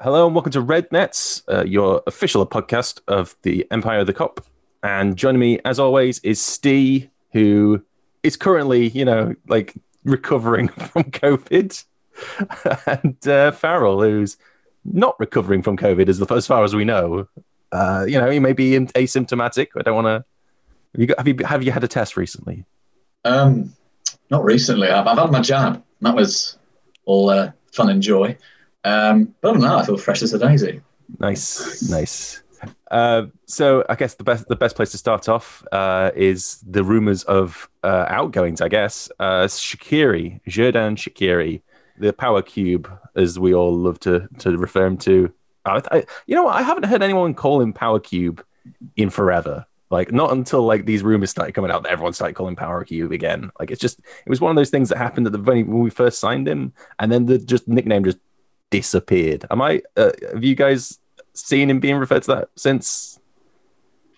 Hello and welcome to Red Nets, uh, your official podcast of the Empire of the Kop. And joining me, as always, is Steve, who is currently, you know, like recovering from COVID, and uh, Farrell, who's not recovering from COVID, as, as far as we know. Uh, you know, he may be asymptomatic. I don't want to. Have you, got, have you have you had a test recently? Um, not recently. I've, I've had my jab. That was all uh, fun and joy. Um, but other than that, I feel fresh as a daisy. Nice, nice. Uh, so I guess the best the best place to start off uh, is the rumors of uh, outgoings. I guess uh, Shaqiri, Xherdan Shaqiri, the power cube, as we all love to to refer him to. I, I, you know, I haven't heard anyone call him power cube in forever. Like not until like these rumors started coming out that everyone started calling Power Cube again. Like it's just it was one of those things that happened at the when we first signed him, and then the just nickname just disappeared. Am I? Uh, have you guys seen him being referred to that since?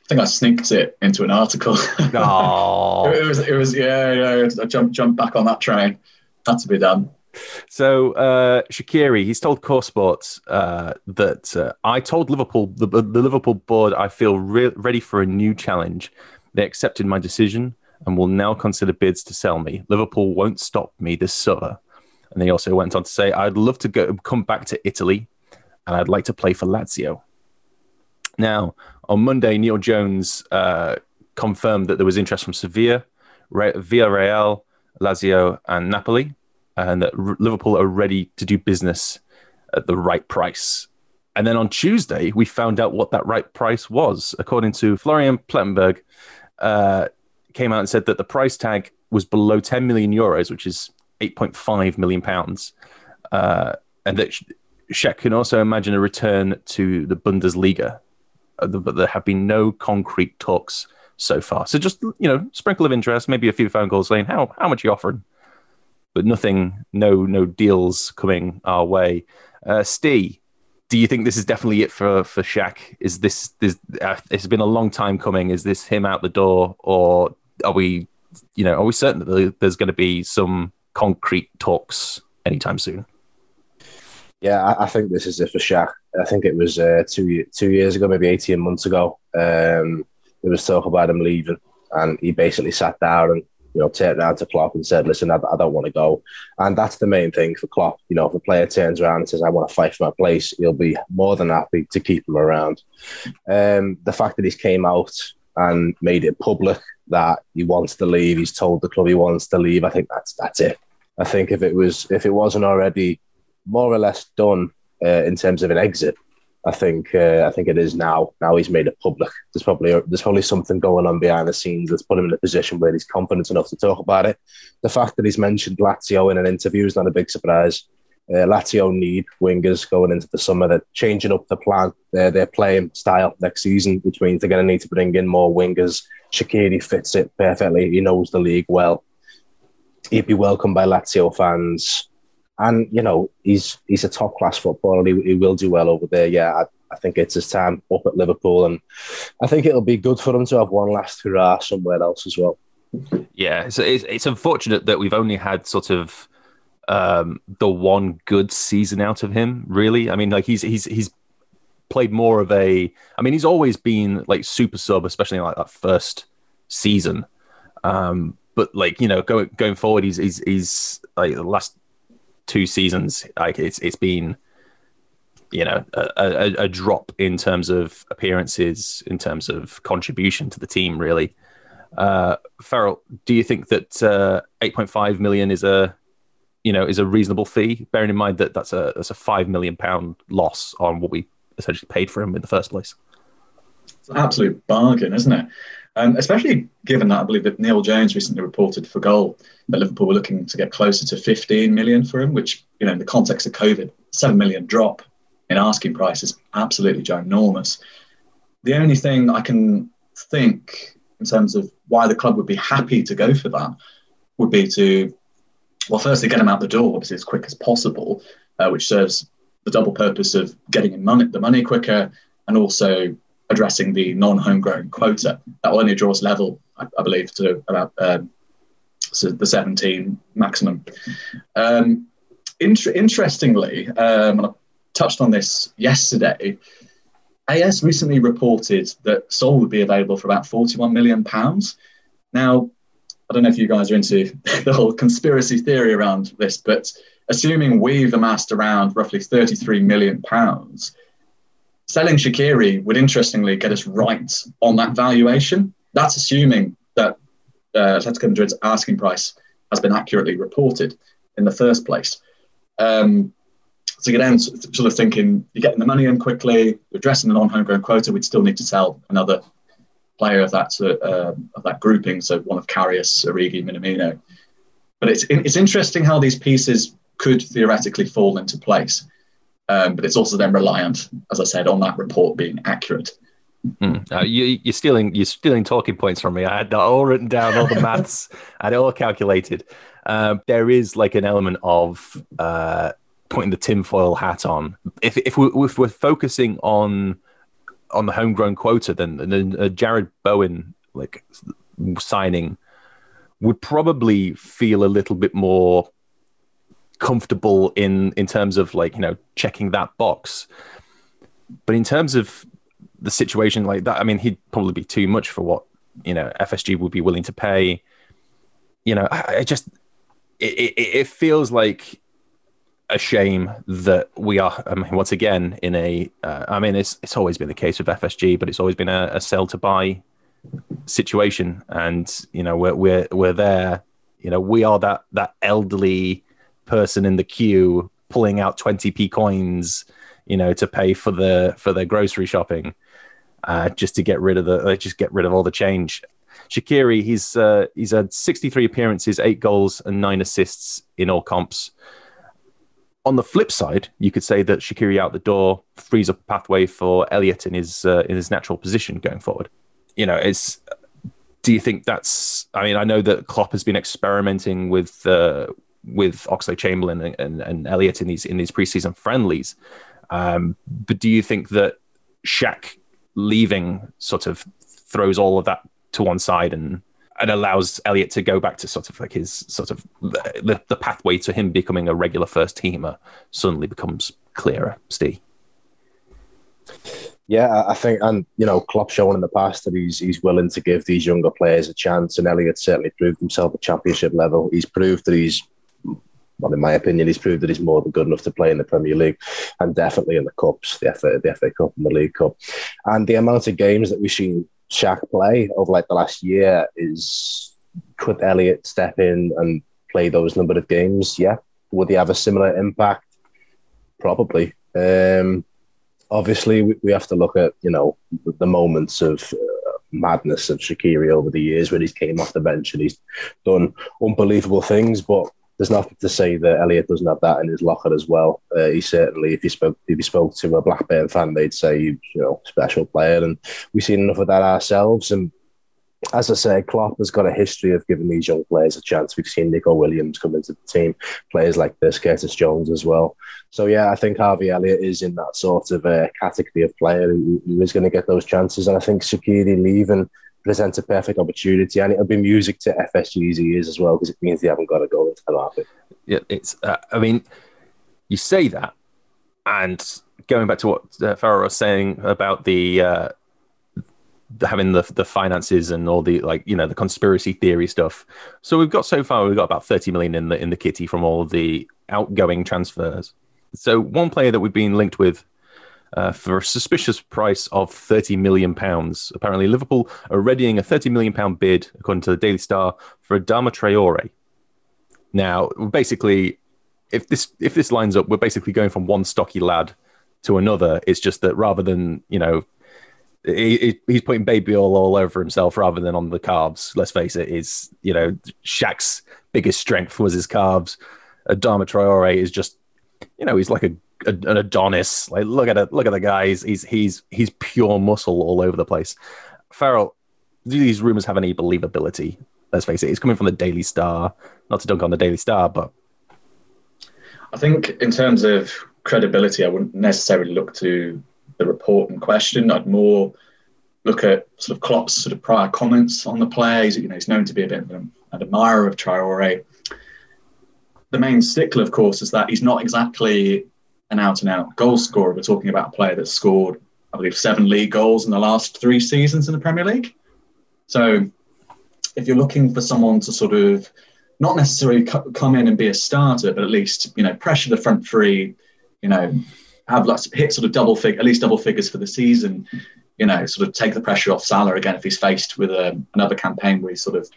I think I sneaked it into an article. Oh, it was. It was. Yeah, yeah. I jumped jumped back on that train. Had to be done. So uh, Shaqiri, he's told Core Sports uh, that uh, I told Liverpool, the, the Liverpool board, I feel re- ready for a new challenge. They accepted my decision and will now consider bids to sell me. Liverpool won't stop me this summer. And they also went on to say, I'd love to go come back to Italy and I'd like to play for Lazio. Now, on Monday, Neil Jones uh, confirmed that there was interest from Sevilla, Villarreal, Lazio, and Napoli, and that Liverpool are ready to do business at the right price. And then on Tuesday, we found out what that right price was. According to Florian Plettenberg, uh, came out and said that the price tag was below 10 million euros, which is 8.5 million pounds, uh, and that Shaq can also imagine a return to the Bundesliga, uh, but there have been no concrete talks so far. So just you know, sprinkle of interest, maybe a few phone calls saying how how much you offering, but nothing, no no deals coming our way. Uh, Steve, do you think this is definitely it for for Shaq? Is this this? Uh, it's been a long time coming. Is this him out the door, or are we, you know, are we certain that there's going to be some concrete talks anytime soon. Yeah, I, I think this is it for Shaq. I think it was uh, two two years ago, maybe eighteen months ago. Um, there was talk about him leaving, and he basically sat down and you know turned around to Klopp and said, "Listen, I, I don't want to go." And that's the main thing for Klopp. You know, if a player turns around and says, "I want to fight for my place," he'll be more than happy to keep him around. Um, the fact that he's came out and made it public that he wants to leave. He's told the club he wants to leave. I think that's that's it. I think if it was if it wasn't already more or less done uh, in terms of an exit, I think uh, I think it is now. Now he's made it public. There's probably there's probably something going on behind the scenes that's put him in a position where he's confident enough to talk about it. The fact that he's mentioned Lazio in an interview is not a big surprise. Uh, Lazio need wingers going into the summer. They're changing up the plan, their, their playing style next season, which means they're going to need to bring in more wingers. Shaqiri fits it perfectly. He knows the league well. He'd be welcomed by Lazio fans. And, you know, he's he's a top class footballer. He, he will do well over there. Yeah, I, I think it's his time up at Liverpool. And I think it'll be good for him to have one last hurrah somewhere else as well. Yeah, so it's, it's unfortunate that we've only had sort of um, the one good season out of him. Really, I mean, like he's he's he's played more of a. I mean, he's always been like super sub, especially like that first season. Um, but like you know, going going forward, he's he's he's like the last two seasons, like it's it's been you know a, a, a, drop in terms of appearances, in terms of contribution to the team. Really, uh, Farrell, do you think that uh, 8.5 million is a you know, is a reasonable fee, bearing in mind that that's a that's a five million pound loss on what we essentially paid for him in the first place. It's an absolute bargain, isn't it? Um, especially given that I believe that Neil Jones recently reported for goal that Liverpool were looking to get closer to 15 million for him, which, you know, in the context of COVID, 7 million drop in asking price is absolutely ginormous. The only thing I can think in terms of why the club would be happy to go for that would be to well, firstly, get him out the door, obviously, as quick as possible, uh, which serves the double purpose of getting money, the money quicker and also addressing the non-homegrown quota. That only draw us level, I, I believe, to about um, so the 17 maximum. Um, interestingly, um, I touched on this yesterday. AS recently reported that Saul would be available for about 41 million pounds. Now, I don't know if you guys are into the whole conspiracy theory around this, but assuming we've amassed around roughly 33 million pounds, selling Shaqiri would interestingly get us right on that valuation. That's assuming that uh, Atletico Madrid's asking price has been accurately reported in the first place. Um, so then sort of thinking you're getting the money in quickly, you're addressing the non-homegrown quota. We'd still need to sell another player of that uh, of that grouping, so one of Karius, Origi, Minamino. But it's it's interesting how these pieces could theoretically fall into place. Um, but it's also then reliant, as I said, on that report being accurate. Mm. Uh, you, are stealing you're stealing talking points from me. I had that all written down, all the maths, I had it all calculated. Uh, there is like an element of uh, putting the tinfoil hat on. If if, we, if we're focusing on on the homegrown quota, then then uh, Jarrod Bowen like signing would probably feel a little bit more comfortable in in terms of like you know checking that box. But in terms of the situation like that, I mean, he'd probably be too much for what you know FSG would be willing to pay. You know, I, I just it, it, it feels like a shame that we are I mean, once again in a. Uh, I mean, it's it's always been the case with FSG, but it's always been a, a sell to buy situation, and you know we're we're we're there. You know, we are that that elderly person in the queue pulling out twenty p coins, you know, to pay for the for their grocery shopping, uh, just to get rid of the uh, just get rid of all the change. Shaqiri, he's uh, he's had 63 appearances, eight goals, and nine assists in all comps on the flip side, you could say that Shaqiri out the door frees up a pathway for Elliott in his uh, in his natural position going forward. You know, it's. Do you think that's? I mean, I know that Klopp has been experimenting with uh, with Oxlade Chamberlain and, and, and Elliott in these in these preseason friendlies, um, but do you think that Shaq leaving sort of throws all of that to one side and and allows Elliott to go back to sort of like his sort of the, the pathway to him becoming a regular first teamer suddenly becomes clearer. Steve. Yeah, I think, and you know, Klopp shown in the past that he's he's willing to give these younger players a chance, and Elliott certainly proved himself at championship level. He's proved that he's, well, in my opinion, he's proved that he's more than good enough to play in the Premier League, and definitely in the cups, the FA, the FA Cup and the League Cup, and the amount of games that we've seen Shaq play over like the last year is could Elliott step in and play those number of games? Yeah. Would he have a similar impact? Probably. Um, obviously, we, we have to look at you know the moments of uh, madness of Shaqiri over the years when he's came off the bench and he's done unbelievable things. But there's nothing to say that Elliott doesn't have that in his locker as well. Uh, he certainly, if he spoke, if you spoke to a Blackburn fan, they'd say you know special player, and we've seen enough of that ourselves. And as I say, Klopp has got a history of giving these young players a chance. We've seen Neco Williams come into the team, players like this, Curtis Jones as well. So yeah, I think Harvey Elliott is in that sort of uh, category of player who, who is going to get those chances. And I think Shaqiri leaving presents a perfect opportunity, and it'll be music to FSG's ears as well because it means they haven't got to go into the market. Yeah, it's. Uh, I mean, you say that, and going back to what uh, was saying about the, uh, having the the finances and all the like, you know, the conspiracy theory stuff. So we've got so far, we've got about thirty million in the in the kitty from all the outgoing transfers. So one player that we've been linked with uh, for a suspicious price of 30 million pounds. Apparently, Liverpool are readying a 30 million pound bid, according to the Daily Star, for Adama Traore. Now, basically, if this if this lines up, we're basically going from one stocky lad to another. It's just that rather than you know. He, he's putting baby oil all over himself rather than on the carbs. Let's face it, is you know Shaq's biggest strength was his carbs. Adama Traore is just, you know, he's like a an Adonis. Like look at it, look at the guy. He's he's he's, he's pure muscle all over the place. Farrell, do these rumors have any believability? Let's face it, it's coming from the Daily Star. Not to dunk on the Daily Star, but I think in terms of credibility, I wouldn't necessarily look to the report in question. I'd more look at sort of Klopp's sort of prior comments on the plays. You know, he's known to be a bit of an, an admirer of Traore. The main stickler, of course, is that he's not exactly an out and out goal scorer. We're talking about a player that scored, I believe, seven league goals in the last three seasons in the Premier League. So if you're looking for someone to sort of not necessarily come in and be a starter, but at least you know pressure the front three, you know, have lots hit sort of double fig at least double figures for the season, you know, sort of take the pressure off Salah again if he's faced with um, another campaign where he's sort of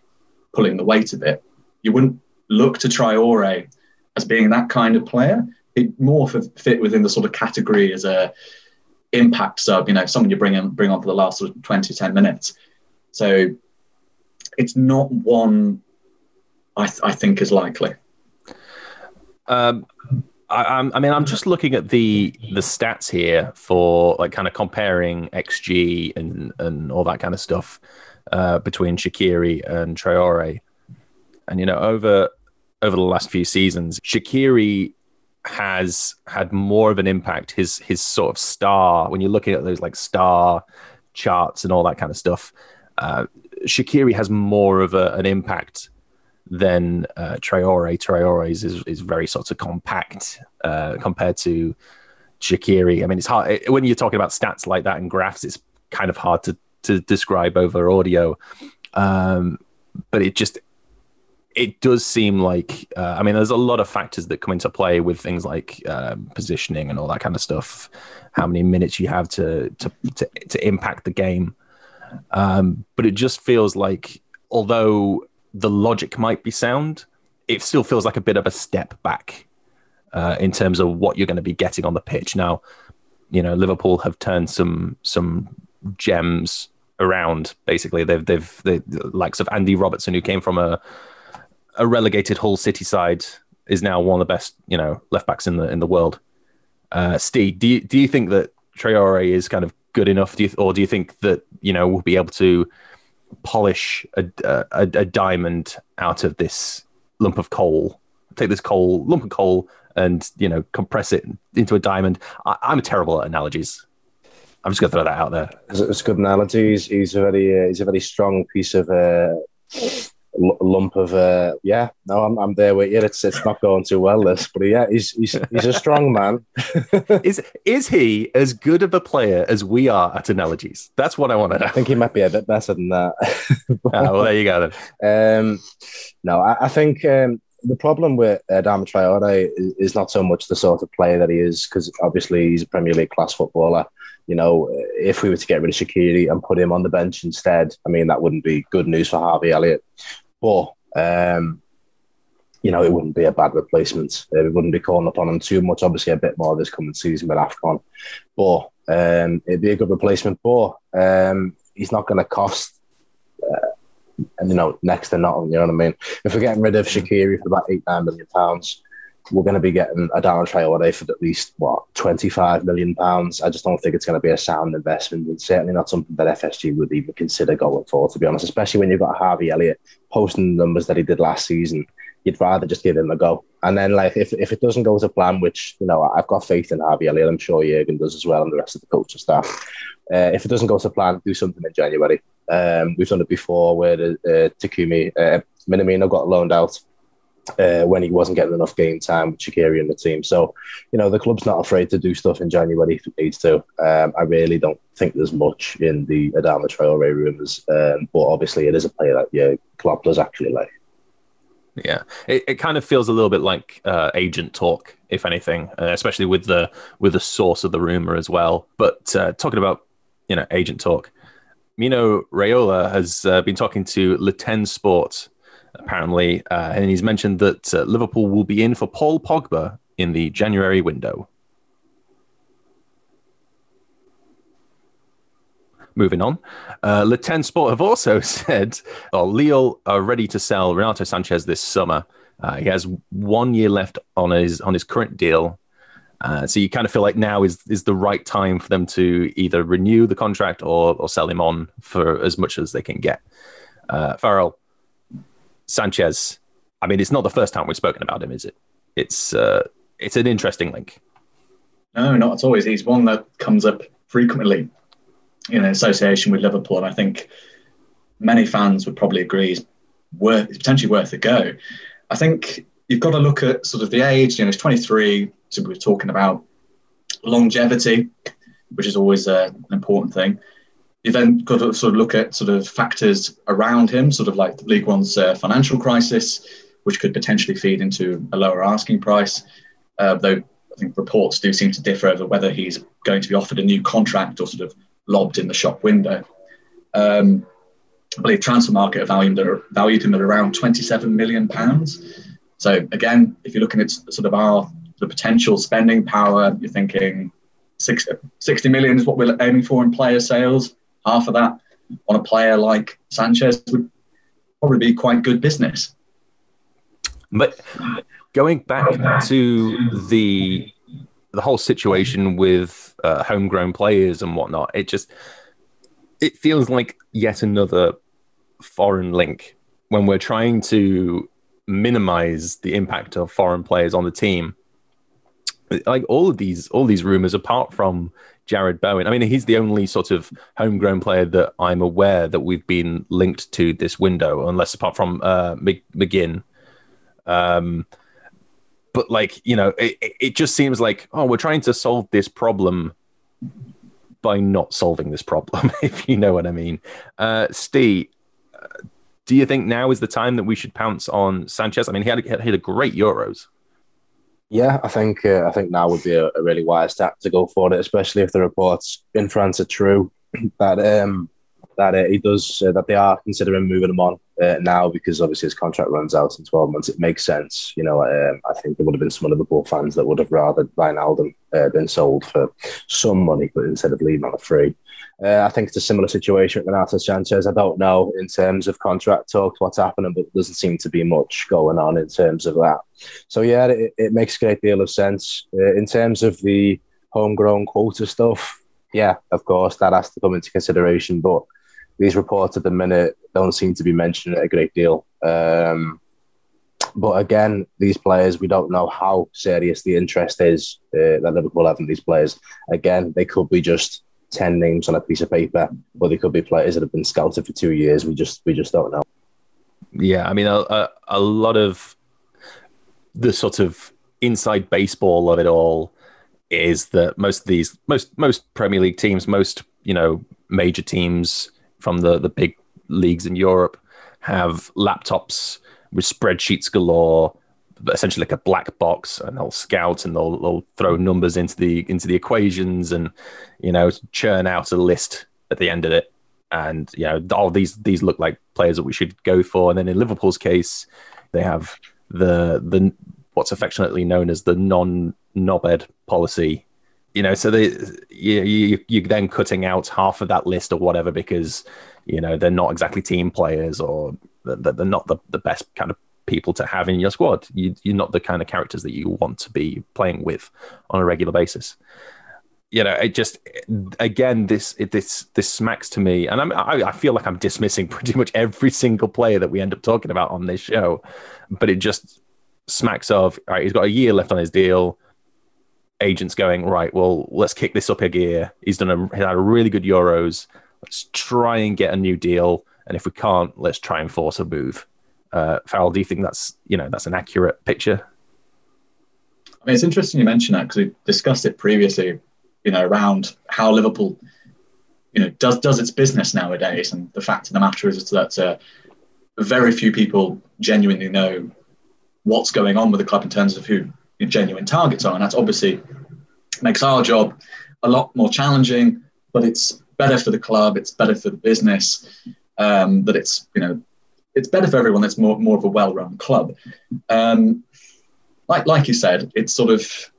pulling the weight a bit. You wouldn't look to Traore as being that kind of player. It more fit within the sort of category as a impact sub, you know, someone you bring in, bring on for the last sort of 20, 10 minutes. So it's not one I, th- I think is likely. Um, I, I, mean, I'm just looking at the the stats here for like kind of comparing XG and and all that kind of stuff uh, between Shaqiri and Traore, and you know over over the last few seasons, Shaqiri has had more of an impact. His his sort of star when you're looking at those like star charts and all that kind of stuff. Uh, Shaqiri has more of a, an impact than uh, Traore. Traore's is, is very sort of compact uh, compared to Shaqiri. I mean, it's hard when you're talking about stats like that and graphs. It's kind of hard to to describe over audio, um, but it just it does seem like uh, I mean, there's a lot of factors that come into play with things like um, positioning and all that kind of stuff. How many minutes you have to to to, to impact the game. Um, but it just feels like, although the logic might be sound, it still feels like a bit of a step back uh, in terms of what you're going to be getting on the pitch. Now, you know, Liverpool have turned some some gems around. Basically, they've they've the likes of Andy Robertson, who came from a a relegated Hull City side, is now one of the best you know left backs in the in the world. Uh, Steve, do you, do you think that Traore is kind of good enough? Do you, or do you think that you know we'll be able to polish a, a, a diamond out of this lump of coal? Take this coal lump of coal and you know compress it into a diamond. I, am terrible at analogies. I'm just going to throw that out there. It's a good analogy. He's, he's a very uh, he's a very strong piece of uh, lump of uh, yeah. No, I'm, I'm there with you. It's it's not going too well this, but yeah, he's he's he's a strong man. is is he as good of a player as we are at analogies? That's what I want to know. I think he might be a bit better than that. oh, well, there you go then. Um, no, I, I think um, the problem with Adam Traore is, is not so much the sort of player that he is, because obviously he's a Premier League class footballer. You know, if we were to get rid of Shaqiri and put him on the bench instead, I mean, that wouldn't be good news for Harvey Elliott. But um, you know, it wouldn't be a bad replacement. Uh, we wouldn't be calling upon him too much. Obviously, a bit more this coming season with Afcon, but um, it'd be a good replacement. But um, he's not going to cost, uh, you know, next to nothing. You know what I mean? If we're getting rid of Shaqiri for about eight nine million pounds, we're going to be getting a Darren Traore for at least what twenty five million pounds. I just don't think it's going to be a sound investment, and certainly not something that FSG would even consider going for. To be honest, especially when you've got Harvey Elliott posting the numbers that he did last season, you'd rather just give him a go. And then, like, if, if it doesn't go to plan, which you know I've got faith in Harvey Elliott, I'm sure Jurgen does as well, and the rest of the coaching staff. Uh, if it doesn't go to plan, do something in January. Um, we've done it before where uh, Takumi uh, Minamino got loaned out uh, when he wasn't getting enough game time with Shaqiri in the team. So, you know, the club's not afraid to do stuff in January if it needs to. Um, I really don't think there's much in the Adama Traore rumours, um, but obviously it is a player that yeah, Klopp does actually like. Yeah, it, it kind of feels a little bit like uh, agent talk, if anything, uh, especially with the with the source of the rumor as well. But uh, talking about you know agent talk, Mino Raiola has uh, been talking to Le 10 Sport apparently, uh, and he's mentioned that uh, Liverpool will be in for Paul Pogba in the January window. Moving on, uh, Le 10 Sport have also said, oh, Lille are ready to sell Renato Sanches this summer. Uh, he has one year left on his on his current deal, uh, so you kind of feel like now is is the right time for them to either renew the contract or or sell him on for as much as they can get. Uh, Farrell, Sanches, I mean, it's not the first time we've spoken about him, is it? It's uh, it's an interesting link. No, not at all. He's one that comes up frequently in association with Liverpool, and I think many fans would probably agree he's worth potentially worth a go. I think you've got to look at sort of the age. You know, he's 23, so we're talking about longevity, which is always uh, an important thing. You then got to sort of look at sort of factors around him, sort of like the League One's uh, financial crisis, which could potentially feed into a lower asking price. Uh, though I think reports do seem to differ over whether he's going to be offered a new contract or sort of lobbed in the shop window. Um, I believe Transfermarkt valued, valued him at around 27 million pounds. So again, if you're looking at sort of our the potential spending power, you're thinking 60 million is what we're aiming for in player sales. Half of that on a player like Sanches would probably be quite good business. But going back to the the whole situation with uh, homegrown players and whatnot, it just it feels like yet another foreign link when we're trying to minimize the impact of foreign players on the team. Like all of these, all these rumors, apart from Jarrod Bowen. I mean, he's the only sort of homegrown player that I'm aware that we've been linked to this window, unless apart from uh, McGinn. Um, but like you know, it, it just seems like oh, we're trying to solve this problem by not solving this problem, if you know what I mean. Uh, Steve, do you think now is the time that we should pounce on Sanches? I mean, he had, he had a great Euros. Yeah, I think uh, I think now would be a, a, really wise step to go for it, especially if the reports in France are true that um, that uh, he does uh, that they are considering moving him on uh, now because obviously his contract runs out in 12 months. It makes sense. You know, um, I think there would have been some Liverpool fans that would have rather Wijnaldum uh, been sold for some money, but instead of leaving on a free. Uh, I think it's a similar situation with Renato Sanches. I don't know in terms of contract talks what's happening, but there doesn't seem to be much going on in terms of that. So yeah, it, it makes a great deal of sense uh, in terms of the homegrown quota stuff. Yeah, of course, that has to come into consideration, but these reports at the minute don't seem to be mentioning it a great deal. Um, but again, these players, we don't know how serious the interest is uh, that Liverpool have in these players. Again, they could be just ten names on a piece of paper, or they could be players that have been scouted for two years. We just we just don't know. Yeah, I mean, a, a, a lot of the sort of inside baseball of it all is that most of these most most Premier League teams, most you know major teams from the the big leagues in Europe have laptops with spreadsheets galore, essentially like a black box, and they'll scout and they'll, they'll throw numbers into the into the equations and you know churn out a list at the end of it. And you know, all these these look like players that we should go for. And then in Liverpool's case, they have the the what's affectionately known as the non knobhead policy, you know so they you, you you're then cutting out half of that list or whatever because you know they're not exactly team players or they're not the, the best kind of people to have in your squad you, you're not the kind of characters that you want to be playing with on a regular basis you know it just again this it, this this smacks to me and I'm, I, I feel like i'm dismissing pretty much every single player that we end up talking about on this show but it just smacks of right he's got a year left on his deal agents going right. Well, let's kick this up a gear. He's done a, he had a really good Euros. Let's try and get a new deal. And if we can't, let's try and force a move. Uh, Farrell, do you think that's you know that's an accurate picture? I mean, it's interesting you mention that because we discussed it previously. You know, around how Liverpool, you know, does does its business nowadays, and the fact of the matter is that uh, very few people genuinely know what's going on with the club in terms of who genuine targets are. And that's obviously makes our job a lot more challenging, but it's better for the club, it's better for the business, um, that it's, you know, it's better for everyone. It's more, more of a well-run club. Um, like, like you said, it's sort of,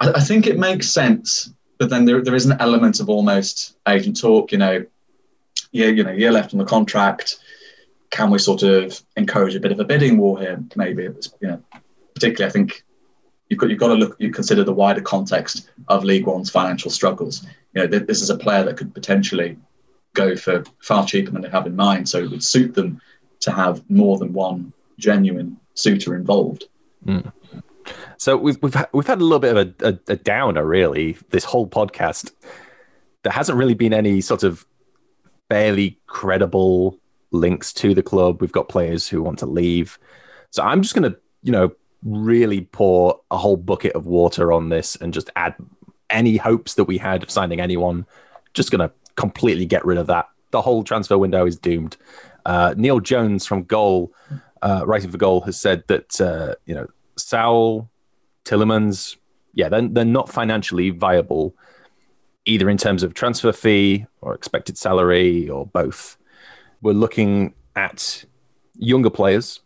I, I think it makes sense, but then there, there is an element of almost agent talk, you know, yeah, you know, year left on the contract. Can we sort of encourage a bit of a bidding war here? Maybe you know, particularly, I think you've got, you've got to look, you consider the wider context of League One's financial struggles. You know, this is a player that could potentially go for far cheaper than they have in mind. So it would suit them to have more than one genuine suitor involved. Mm. So we've we've we've had a little bit of a, a, a, downer, really. This whole podcast, there hasn't really been any sort of fairly credible links to the club. We've got players who want to leave, so I'm just going to, you know, really pour a whole bucket of water on this and just add any hopes that we had of signing anyone. Just going to completely get rid of that. The whole transfer window is doomed. Uh, Neil Jones from Goal, uh, writing for Goal, has said that uh, you know Saul, Tielemans, yeah, they're, they're not financially viable, either in terms of transfer fee or expected salary or both. We're looking at younger players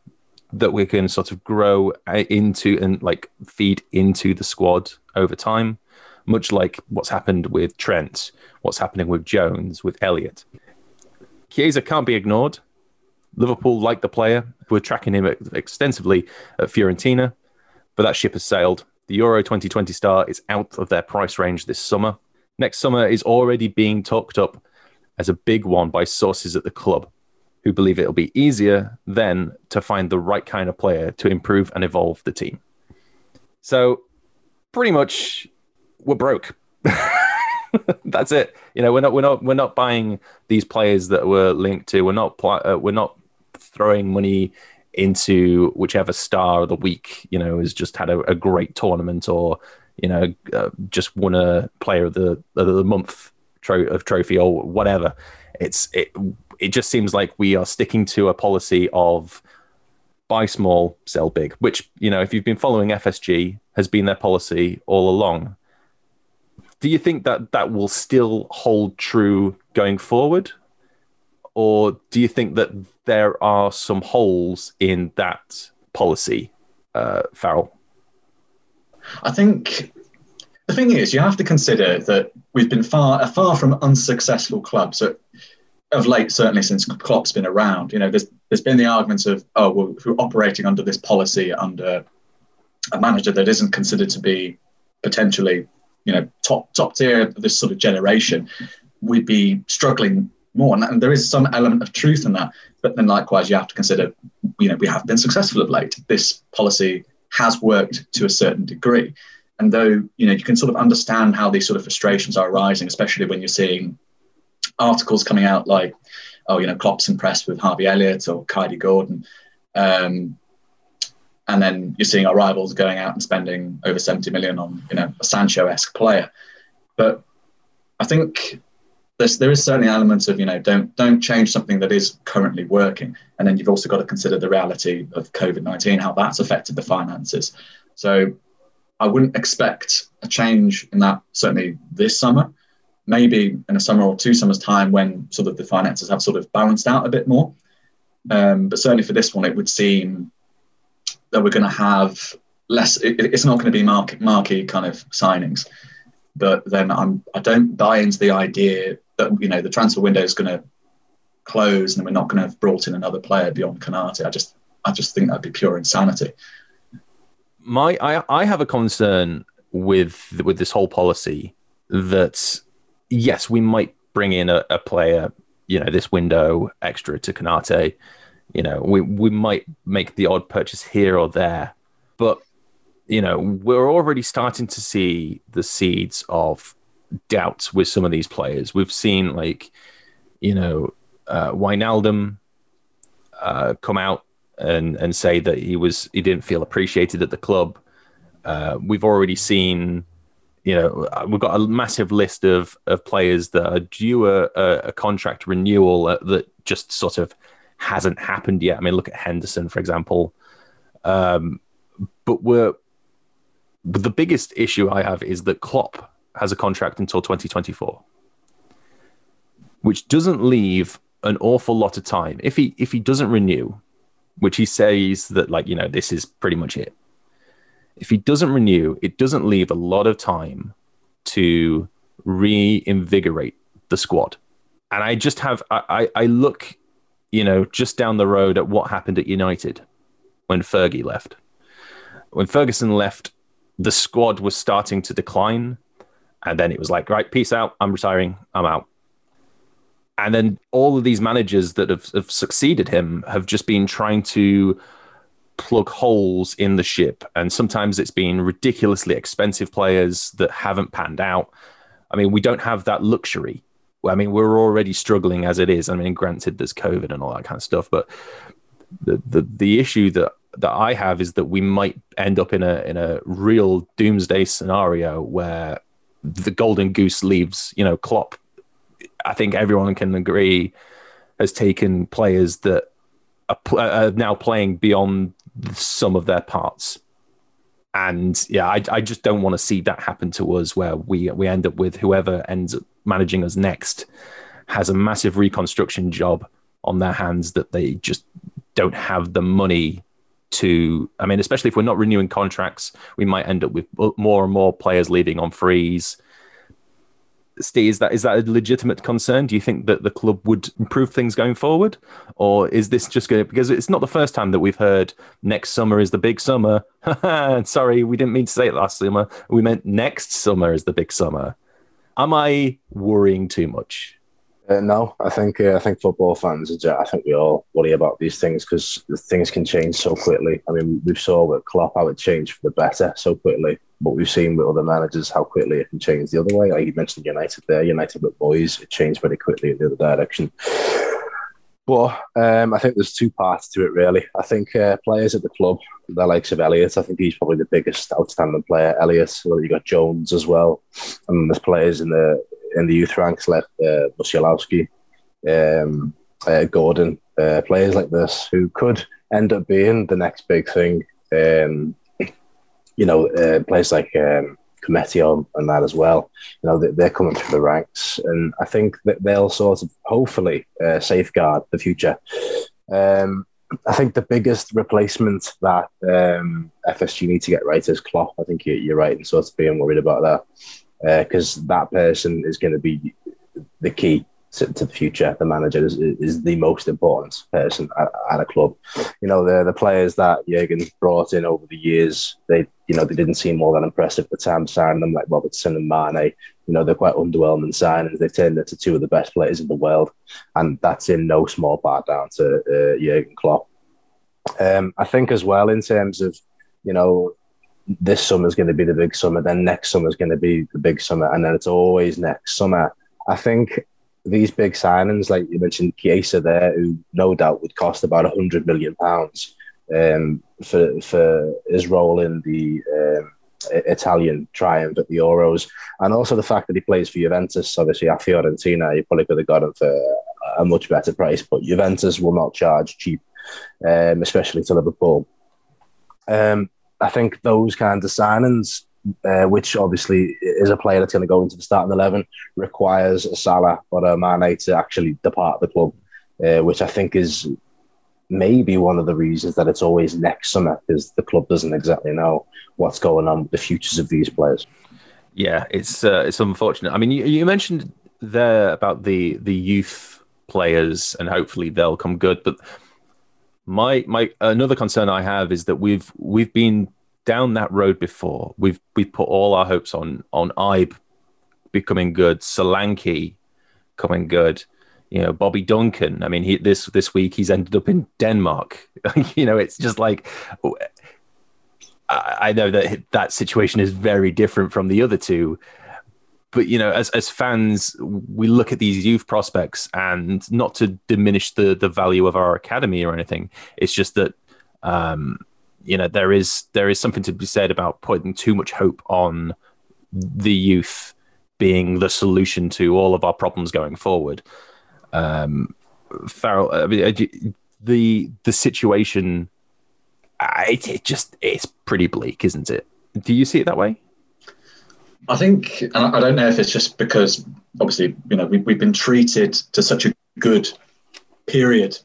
that we can sort of grow into and like feed into the squad over time, much like what's happened with Trent, what's happening with Jones, with Elliott. Chiesa can't be ignored. Liverpool like the player. We're tracking him extensively at Fiorentina, but that ship has sailed. The Euro 2020 star is out of their price range this summer. Next summer is already being talked up as a big one by sources at the club who believe it'll be easier then to find the right kind of player to improve and evolve the team. So, pretty much, we're broke. That's it. You know, we're not we're not we're not buying these players that we're linked to. We're not uh, we're not throwing money into whichever star of the week. You know, has just had a, a great tournament or you know uh, just won a player of the of the month tro- of trophy or whatever. It's it it just seems like we are sticking to a policy of buy small, sell big, which, you know, if you've been following FSG, has been their policy all along. Do you think that that will still hold true going forward? Or do you think that there are some holes in that policy, uh, Farrell? I think the thing is, you have to consider that we've been far far from unsuccessful clubs. So of late, certainly since Klopp's been around, you know, there's there's been the arguments of oh, well, if we're operating under this policy under a manager that isn't considered to be potentially, you know, top top tier of this sort of generation, we'd be struggling more. And, and there is some element of truth in that. But then likewise, you have to consider, you know, we have been successful of late. This policy has worked to a certain degree. And though, you know, you can sort of understand how these sort of frustrations are arising, especially when you're seeing articles coming out like, oh, you know, Klopp's impressed with Harvey Elliott or Kaide Gordon. Um, and then you're seeing our rivals going out and spending over 70 million on, you know, a Sancho-esque player. But I think there's, there is certainly elements of, you know, don't don't change something that is currently working. And then you've also got to consider the reality of COVID-19, how that's affected the finances. So I wouldn't expect a change in that certainly this summer maybe in a summer or two summers' time when sort of the finances have sort of balanced out a bit more. Um, but certainly for this one, it would seem that we're going to have less. It, it's not going to be market marquee kind of signings. But then I'm I don't buy into the idea that you know the transfer window is going to close and we're not going to have brought in another player beyond Konate. I just I just think that'd be pure insanity. My I I have a concern with with this whole policy that yes, we might bring in a, a player, you know, this window extra to Konate. You know, we, we might make the odd purchase here or there, but you know, we're already starting to see the seeds of doubts with some of these players. We've seen like, you know, uh, Wijnaldum uh, come out and and say that he was he didn't feel appreciated at the club. Uh, we've already seen you know, uh, we've got a massive list of of players that are due a, a contract renewal that just sort of hasn't happened yet. I mean, look at Henderson, for example. Um, but we're but the biggest issue I have is that Klopp has a contract until 2024, which doesn't leave an awful lot of time. If he if he doesn't renew, which he says that like you know this is pretty much it if he doesn't renew, it doesn't leave a lot of time to reinvigorate the squad. And I just have, I, I look, you know, just down the road at what happened at United when Fergie left. When Ferguson left, the squad was starting to decline. And then it was like, right, peace out. I'm retiring. I'm out. And then all of these managers that have, have succeeded him have just been trying to plug holes in the ship. And sometimes it's been ridiculously expensive players that haven't panned out. I mean, we don't have that luxury. I mean, we're already struggling as it is. I mean, granted, there's COVID and all that kind of stuff, but the the, the issue that that I have is that we might end up in a in a real doomsday scenario where the golden goose leaves. You know, Klopp. I think everyone can agree has taken players that are, uh, are now playing beyond some of their parts. And yeah, I, I just don't want to see that happen to us where we we end up with whoever ends up managing us next has a massive reconstruction job on their hands that they just don't have the money to i mean especially if we're not renewing contracts we might end up with more and more players leaving on freeze Steve, is that is that a legitimate concern? Do you think that the club would improve things going forward, or is this just going to because it's not the first time that we've heard next summer is the big summer? Sorry, we didn't mean to say it last summer. We meant next summer is the big summer. Am I worrying too much? Uh, no, I think uh, I think football fans. I think we all worry about these things because things can change so quickly. I mean, we saw with Klopp how it changed for the better so quickly, but we've seen with other managers how quickly it can change the other way. Like you mentioned, United there, United with Moyes, it changed very quickly in the other direction. But um, I think there's two parts to it, really. I think uh, players at the club, the likes of Elliott, I think he's probably the biggest outstanding player. Elliott, well, you got Jones as well, and there's players in the in the youth ranks like uh, Musialowski, um, uh, Gordon, uh, players like this who could end up being the next big thing. Um, you know, uh, players like um, Cometio and that as well. You know, they're coming through the ranks, and I think that they'll sort of hopefully uh, safeguard the future. Um, I think the biggest replacement that um, FSG need to get right is Klopp. I think you're right in sort of being worried about that because uh, that person is going to be the key to, to, the future. The manager is, is the most important person at, at, a club. You know, the the players that Jurgen brought in over the years, they you know they didn't seem all that impressive at the time signing them, like Robertson and Mane. You know, they're quite underwhelming signings. They've turned into two of the best players in the world, and that's in no small part down to uh, Jurgen Klopp. Um, I think as well in terms of you know this summer is going to be the big summer, then next summer is going to be the big summer, and then it's always next summer. I think these big signings, like you mentioned, Chiesa there, who no doubt would cost about hundred million pounds um, for for his role in the um, Italian triumph at the Euros, and also the fact that he plays for Juventus. Obviously, at Fiorentina, you probably could have got him for a much better price, but Juventus will not charge cheap, um, especially to Liverpool. Um, I think those kinds of signings, uh, which obviously is a player that's going to go into the starting 11, requires a Salah or a Mane to actually depart the club, uh, which I think is maybe one of the reasons that it's always next summer because the club doesn't exactly know what's going on with the futures of these players. Yeah, it's uh, it's unfortunate. I mean, you, you mentioned there about the the youth players and hopefully they'll come good, but my my another concern I have is that we've we've been down that road before. We've we put all our hopes on on Ibe becoming good, Solanke coming good. You know, Bobby Duncan. I mean, he this this week he's ended up in Denmark. you know, it's just like I, I know that that situation is very different from the other two, but you know, as as fans, we look at these youth prospects, and not to diminish the the value of our academy or anything. It's just that, um, you know, there is there is something to be said about putting too much hope on the youth being the solution to all of our problems going forward. Um, Farrell, I mean, the the situation, it, it just it's pretty bleak, isn't it? Do you see it that way? I think, and I don't know if it's just because obviously, you know, we, we've been treated to such a good period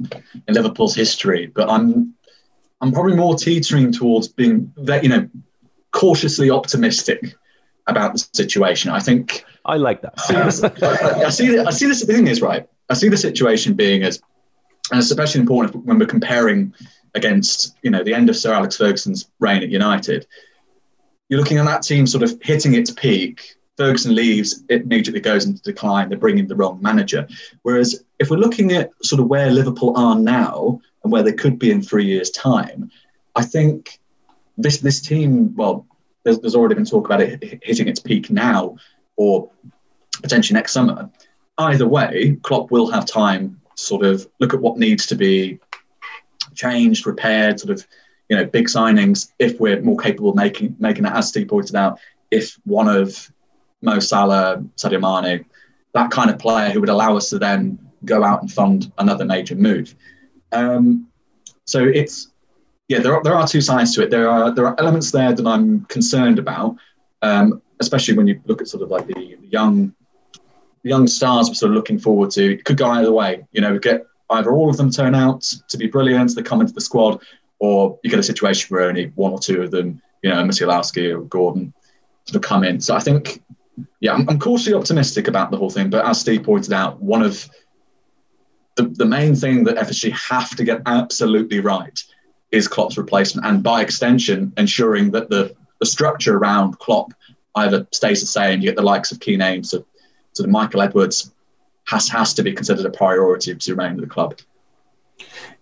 in Liverpool's history, but I'm, I'm probably more teetering towards being that, you know, cautiously optimistic about the situation. I think I like that. I see, this, I, I see, I see this. The thing is, right? I see the situation being as, and it's especially important when we're comparing against, you know, the end of Sir Alex Ferguson's reign at United you're looking at that team sort of hitting its peak. Ferguson leaves, it immediately goes into decline. They're bringing the wrong manager. Whereas if we're looking at sort of where Liverpool are now and where they could be in three years' time, I think this this team, well, there's, there's already been talk about it hitting its peak now or potentially next summer. Either way, Klopp will have time to sort of look at what needs to be changed, repaired, sort of you know, big signings if we're more capable of making making that, as Steve pointed out, if one of Mo Salah, Sadio Mane, that kind of player who would allow us to then go out and fund another major move. Um, so it's yeah, there are, there are two sides to it. There are there are elements there that I'm concerned about, um, especially when you look at sort of like the, the young the young stars we're sort of looking forward to. It could go either way. You know, get either all of them turn out to be brilliant, they come into the squad, or you get a situation where only one or two of them, you know, Musialowski or Gordon, sort of come in. So I think, yeah, I'm, I'm cautiously optimistic about the whole thing. But as Steve pointed out, one of the, the main thing that FSG have to get absolutely right is Klopp's replacement, and by extension, ensuring that the, the structure around Klopp either stays the same. You get the likes of key names, so, so Michael Edwards has has to be considered a priority to remain at the club.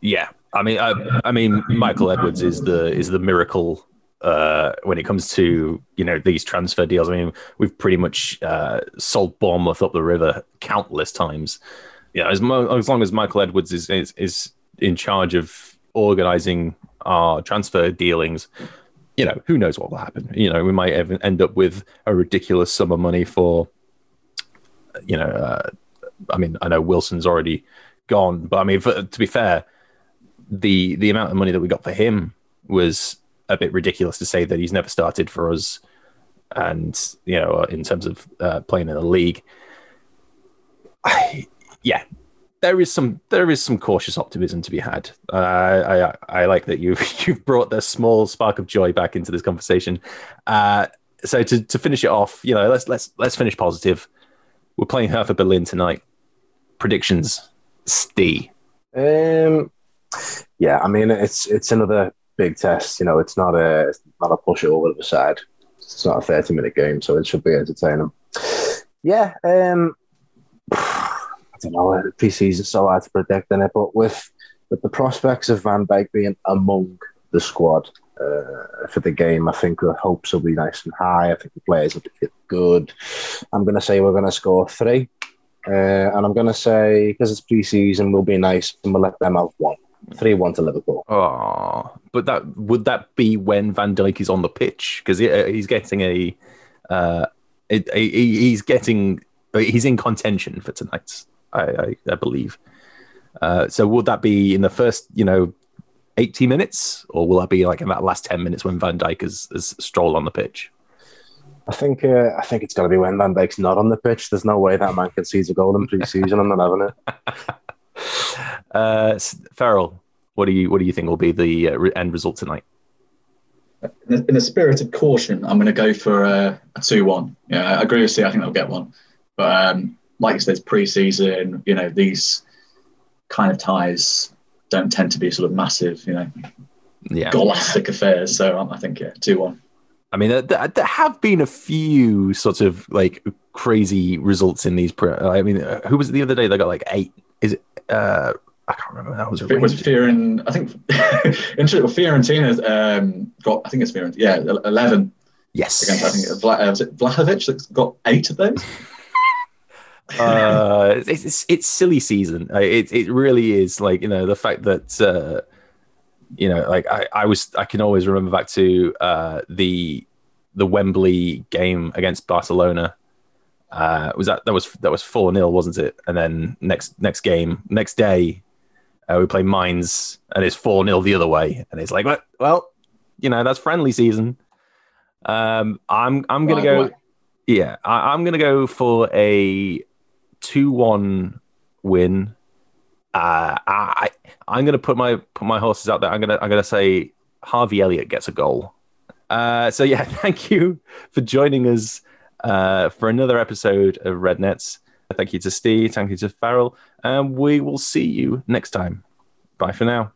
Yeah, I mean, I, I mean, Michael Edwards is the is the miracle uh, when it comes to you know these transfer deals. I mean, we've pretty much uh, sold Bournemouth up the river countless times. Yeah, as, mo- as long as Michael Edwards is, is is in charge of organizing our transfer dealings, you know, who knows what will happen? You know, we might end up with a ridiculous sum of money for, you know, uh, I mean, I know Wilson's already gone, but I mean, for, to be fair, the the amount of money that we got for him was a bit ridiculous to say that he's never started for us, and you know, in terms of uh, playing in the league. I, yeah, there is some there is some cautious optimism to be had. Uh, I, I, I like that you've you've brought the small spark of joy back into this conversation. Uh, so to, to finish it off, you know, let's let's let's finish positive. We're playing Hertha Berlin tonight. Predictions, Steve. Um, yeah, I mean it's it's another big test. You know, it's not a not a push it over the side. It's not a thirty minute game, so it should be entertaining. Yeah, um, don't know. The PCs are so hard to predict in it, but with with the prospects of Van Dijk being among the squad uh, for the game, I think the hopes will be nice and high. I think the players will be good. I'm going to say we're going to score three, uh, and I'm going to say because it's pre-season, we'll be nice and we'll let them have one. Three one to Liverpool. Oh, but that would that be when Van Dijk is on the pitch because he, uh, he's getting a, uh, a, a, he's getting he's in contention for tonight's I, I, I believe. Uh, so would that be in the first, you know, 80 minutes, or will that be like in that last 10 minutes when Van Dijk is, is stroll on the pitch? I think uh, I think it's going to be when Van Dijk's not on the pitch. There's no way that man can seize a goal in pre-season. I'm not having it. uh, Farrell, what do you what do you think will be the uh, end result tonight? In the, spirit of caution, I'm going to go for a, a two-one. Yeah, I agree with you. I think they'll get one, but um, like you said, it's pre-season. You know, these kind of ties don't tend to be sort of massive, you know, yeah. scholastic affairs. So um, I think yeah, two one. I mean, there, there, have been a few sort of like crazy results in these. Pre- I mean, uh, who was it the other day? They got like eight. Is it? Uh, I can't remember. That was it. Was Fiorentina? I think interesting. Fiorentina um, got. I think it's Fiorentina. Yeah, eleven. Yes. Against I think Vla, uh, was it Vlahovic that got eight of those uh, it's, it's, it's silly season. It it really is. Like you know the fact that uh, you know like I, I was I can always remember back to uh, the the Wembley game against Barcelona. Uh, was that that was that was four 0 wasn't it? And then next next game next day uh, we play Mainz and it's four 0 the other way, and it's like well, well you know that's friendly season. Um, I'm I'm gonna go. Yeah, I, am gonna go for a two one win. Uh, I I'm gonna put my put my horses out there. I'm gonna I'm gonna say Harvey Elliott gets a goal. Uh, so yeah, thank you for joining us uh, for another episode of Red Nets. Thank you to Steve. Thank you to Farrell, and we will see you next time. Bye for now.